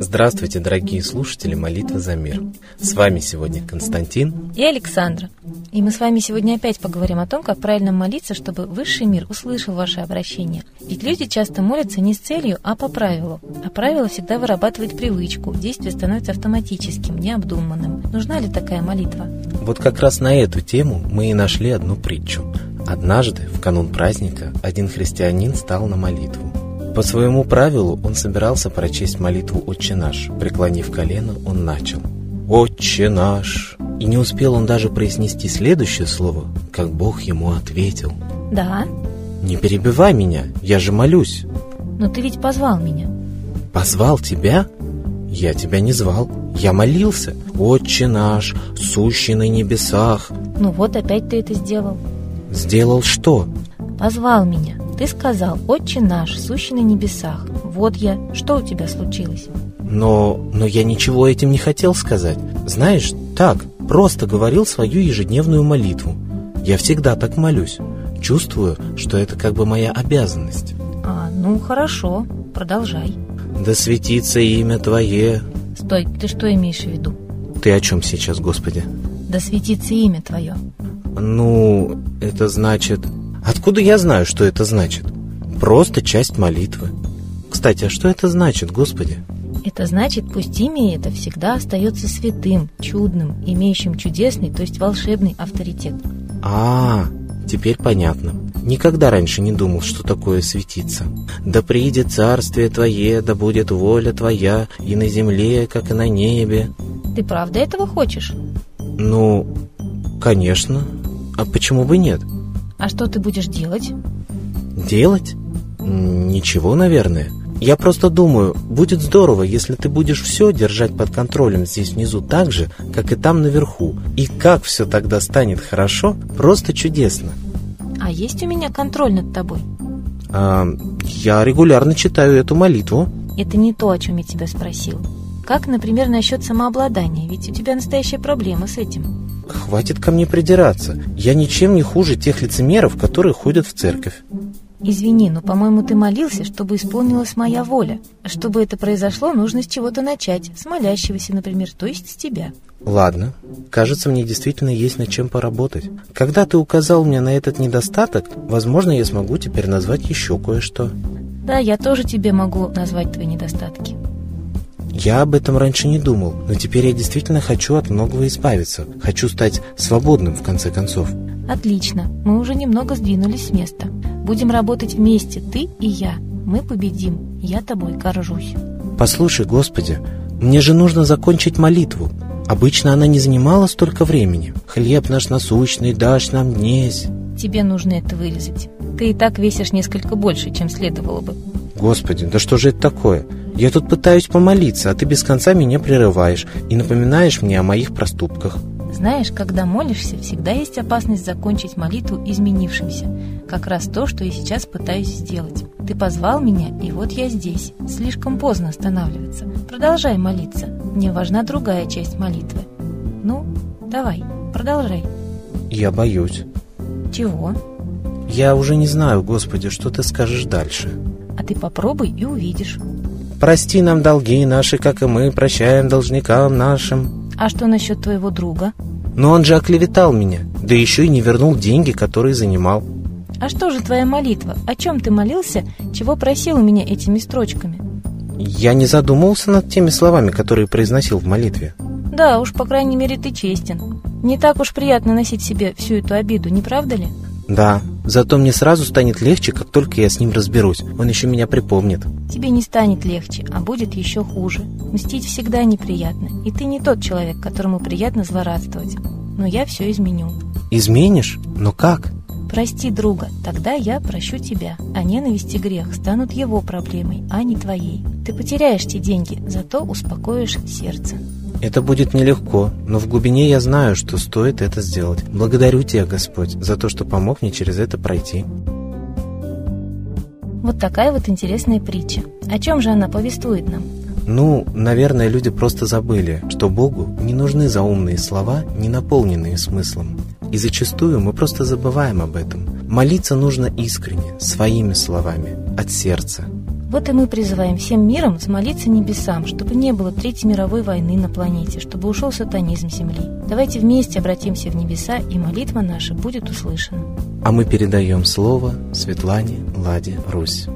Здравствуйте, дорогие слушатели «Молитвы за мир». С вами сегодня Константин и Александра. И мы с вами сегодня опять поговорим о том, как правильно молиться, чтобы высший мир услышал ваше обращение. Ведь люди часто молятся не с целью, а по правилу. А правило всегда вырабатывает привычку, действие становится автоматическим, необдуманным. Нужна ли такая молитва? Вот как раз на эту тему мы и нашли одну притчу. Однажды, в канун праздника, один христианин стал на молитву. По своему правилу он собирался прочесть молитву «Отче наш». Преклонив колено, он начал «Отче наш». И не успел он даже произнести следующее слово, как Бог ему ответил. Да? Не перебивай меня, я же молюсь. Но ты ведь позвал меня. Позвал тебя? Я тебя не звал. Я молился. Отче наш, сущий на небесах. Ну вот опять ты это сделал. Сделал что? Позвал меня. Ты сказал, «Отче наш, сущий на небесах». Вот я. Что у тебя случилось? Но, но я ничего этим не хотел сказать. Знаешь, так, просто говорил свою ежедневную молитву. Я всегда так молюсь. Чувствую, что это как бы моя обязанность. А, ну хорошо, продолжай. Да светится имя Твое. Стой, ты что имеешь в виду? Ты о чем сейчас, Господи? Да светится имя Твое. Ну, это значит... Откуда я знаю, что это значит? Просто часть молитвы. Кстати, а что это значит, Господи? Это значит, пусть имя это всегда остается святым, чудным, имеющим чудесный, то есть волшебный авторитет. А, теперь понятно. Никогда раньше не думал, что такое светиться. Да приидет царствие Твое, да будет воля Твоя и на земле, как и на небе. Ты правда этого хочешь? Ну, конечно. А почему бы нет? А что ты будешь делать? Делать? Ничего, наверное. Я просто думаю, будет здорово, если ты будешь все держать под контролем здесь внизу так же, как и там наверху. И как все тогда станет хорошо, просто чудесно. А есть у меня контроль над тобой? А, я регулярно читаю эту молитву. Это не то, о чем я тебя спросил. Как, например, насчет самообладания? Ведь у тебя настоящая проблема с этим. Хватит ко мне придираться. Я ничем не хуже тех лицемеров, которые ходят в церковь. Извини, но, по-моему, ты молился, чтобы исполнилась моя воля. Чтобы это произошло, нужно с чего-то начать. С молящегося, например, то есть с тебя. Ладно. Кажется, мне действительно есть над чем поработать. Когда ты указал мне на этот недостаток, возможно, я смогу теперь назвать еще кое-что. Да, я тоже тебе могу назвать твои недостатки. Я об этом раньше не думал, но теперь я действительно хочу от многого избавиться. Хочу стать свободным, в конце концов. Отлично. Мы уже немного сдвинулись с места. Будем работать вместе, ты и я. Мы победим. Я тобой горжусь. Послушай, Господи, мне же нужно закончить молитву. Обычно она не занимала столько времени. Хлеб наш насущный дашь нам днесь. Тебе нужно это вырезать. Ты и так весишь несколько больше, чем следовало бы. Господи, да что же это такое? Я тут пытаюсь помолиться, а ты без конца меня прерываешь и напоминаешь мне о моих проступках. Знаешь, когда молишься, всегда есть опасность закончить молитву изменившимся. Как раз то, что я сейчас пытаюсь сделать. Ты позвал меня, и вот я здесь. Слишком поздно останавливаться. Продолжай молиться. Мне важна другая часть молитвы. Ну, давай, продолжай. Я боюсь. Чего? Я уже не знаю, Господи, что ты скажешь дальше. А ты попробуй и увидишь. Прости нам долги наши, как и мы прощаем должникам нашим. А что насчет твоего друга? Но он же оклеветал меня, да еще и не вернул деньги, которые занимал. А что же твоя молитва? О чем ты молился, чего просил у меня этими строчками? Я не задумывался над теми словами, которые произносил в молитве. Да уж, по крайней мере, ты честен. Не так уж приятно носить себе всю эту обиду, не правда ли? Да, зато мне сразу станет легче, как только я с ним разберусь. Он еще меня припомнит. Тебе не станет легче, а будет еще хуже. Мстить всегда неприятно, и ты не тот человек, которому приятно злорадствовать. Но я все изменю. Изменишь? Но как? Прости друга, тогда я прощу тебя, а ненависть и грех станут его проблемой, а не твоей. Ты потеряешь те деньги, зато успокоишь сердце. Это будет нелегко, но в глубине я знаю, что стоит это сделать. Благодарю Тебя, Господь, за то, что помог мне через это пройти. Вот такая вот интересная притча. О чем же она повествует нам? Ну, наверное, люди просто забыли, что Богу не нужны заумные слова, не наполненные смыслом. И зачастую мы просто забываем об этом. Молиться нужно искренне, своими словами, от сердца. Вот и мы призываем всем миром взмолиться небесам, чтобы не было Третьей мировой войны на планете, чтобы ушел сатанизм Земли. Давайте вместе обратимся в небеса, и молитва наша будет услышана. А мы передаем слово Светлане Ладе Русь.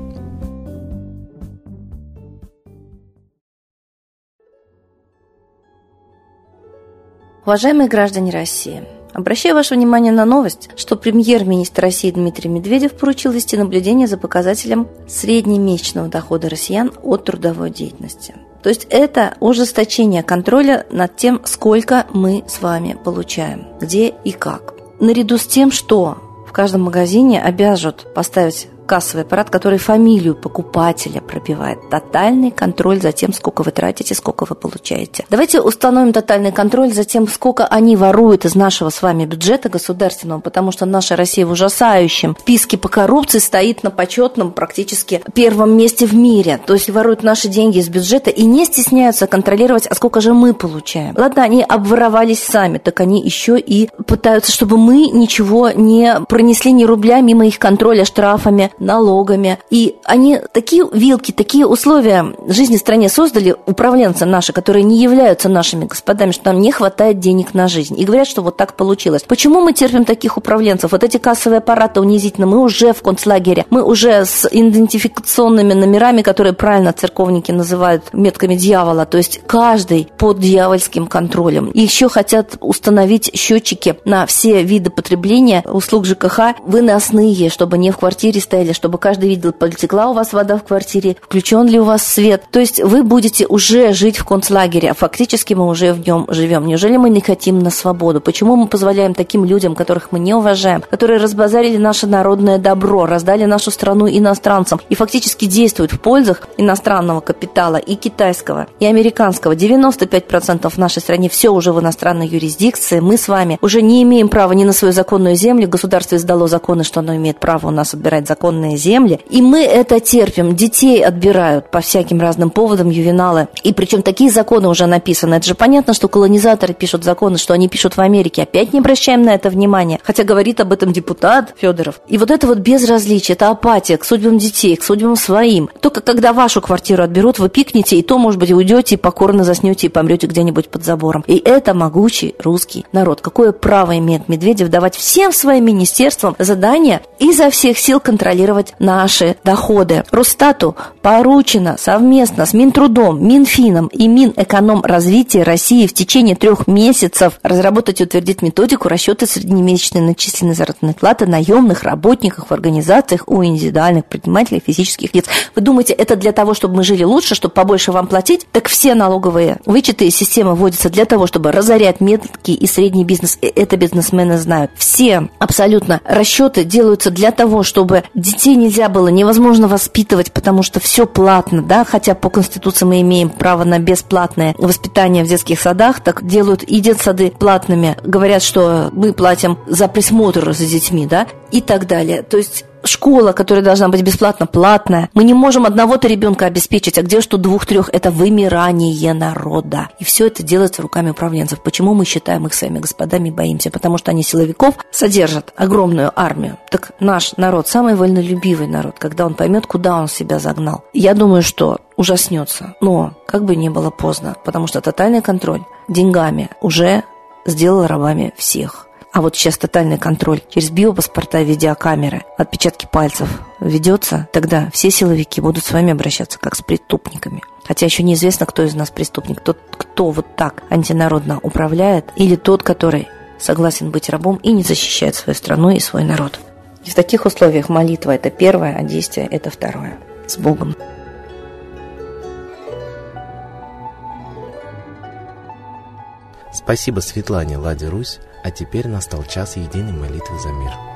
Уважаемые граждане России, Обращаю ваше внимание на новость, что премьер-министр России Дмитрий Медведев поручил вести наблюдение за показателем среднемесячного дохода россиян от трудовой деятельности. То есть это ужесточение контроля над тем, сколько мы с вами получаем, где и как. Наряду с тем, что в каждом магазине обяжут поставить кассовый аппарат, который фамилию покупателя пробивает. Тотальный контроль за тем, сколько вы тратите, сколько вы получаете. Давайте установим тотальный контроль за тем, сколько они воруют из нашего с вами бюджета государственного, потому что наша Россия в ужасающем списке по коррупции стоит на почетном практически первом месте в мире. То есть воруют наши деньги из бюджета и не стесняются контролировать, а сколько же мы получаем. Ладно, они обворовались сами, так они еще и пытаются, чтобы мы ничего не пронесли ни рубля мимо их контроля штрафами, налогами. И они такие вилки, такие условия жизни в стране создали, управленцы наши, которые не являются нашими господами, что нам не хватает денег на жизнь. И говорят, что вот так получилось. Почему мы терпим таких управленцев? Вот эти кассовые аппараты унизительно. Мы уже в концлагере, мы уже с идентификационными номерами, которые правильно церковники называют метками дьявола. То есть каждый под дьявольским контролем. И еще хотят установить счетчики на все виды потребления услуг ЖКХ выносные, чтобы не в квартире стояли цели, чтобы каждый видел, потекла у вас вода в квартире, включен ли у вас свет. То есть вы будете уже жить в концлагере, а фактически мы уже в нем живем. Неужели мы не хотим на свободу? Почему мы позволяем таким людям, которых мы не уважаем, которые разбазарили наше народное добро, раздали нашу страну иностранцам и фактически действуют в пользах иностранного капитала и китайского, и американского. 95% в нашей стране все уже в иностранной юрисдикции. Мы с вами уже не имеем права ни на свою законную землю. Государство издало законы, что оно имеет право у нас отбирать закон законные земли. И мы это терпим. Детей отбирают по всяким разным поводам ювеналы. И причем такие законы уже написаны. Это же понятно, что колонизаторы пишут законы, что они пишут в Америке. Опять не обращаем на это внимания. Хотя говорит об этом депутат Федоров. И вот это вот безразличие, это апатия к судьбам детей, к судьбам своим. Только когда вашу квартиру отберут, вы пикнете, и то, может быть, уйдете, и покорно заснете, и помрете где-нибудь под забором. И это могучий русский народ. Какое право имеет Медведев давать всем своим министерствам задания изо всех сил контролировать контролировать наши доходы. Росстату поручено совместно с Минтрудом, Минфином и Минэкономразвития России в течение трех месяцев разработать и утвердить методику расчета среднемесячной начисленной заработной платы наемных работников в организациях у индивидуальных предпринимателей физических лиц. Вы думаете, это для того, чтобы мы жили лучше, чтобы побольше вам платить? Так все налоговые вычеты и системы вводятся для того, чтобы разорять мелкий и средний бизнес. И это бизнесмены знают. Все абсолютно расчеты делаются для того, чтобы детей нельзя было, невозможно воспитывать, потому что все платно, да, хотя по Конституции мы имеем право на бесплатное воспитание в детских садах, так делают и детсады платными, говорят, что мы платим за присмотр за детьми, да, и так далее. То есть школа, которая должна быть бесплатно, платная. Мы не можем одного-то ребенка обеспечить, а где что двух-трех? Это вымирание народа. И все это делается руками управленцев. Почему мы считаем их своими господами и боимся? Потому что они силовиков содержат огромную армию. Так наш народ, самый вольнолюбивый народ, когда он поймет, куда он себя загнал. Я думаю, что ужаснется. Но как бы не было поздно, потому что тотальный контроль деньгами уже сделал рабами всех. А вот сейчас тотальный контроль через биопаспорта видеокамеры, отпечатки пальцев ведется, тогда все силовики будут с вами обращаться как с преступниками. Хотя еще неизвестно, кто из нас преступник. Тот, кто вот так антинародно управляет, или тот, который согласен быть рабом и не защищает свою страну и свой народ. И в таких условиях молитва – это первое, а действие – это второе. С Богом. Спасибо Светлане Ладе Русь а теперь настал час единой молитвы за мир.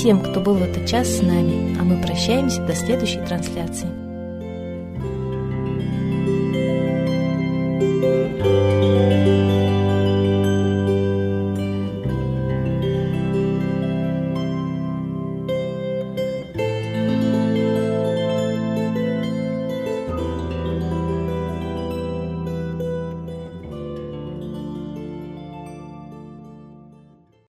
Всем, кто был в этот час с нами, а мы прощаемся до следующей трансляции.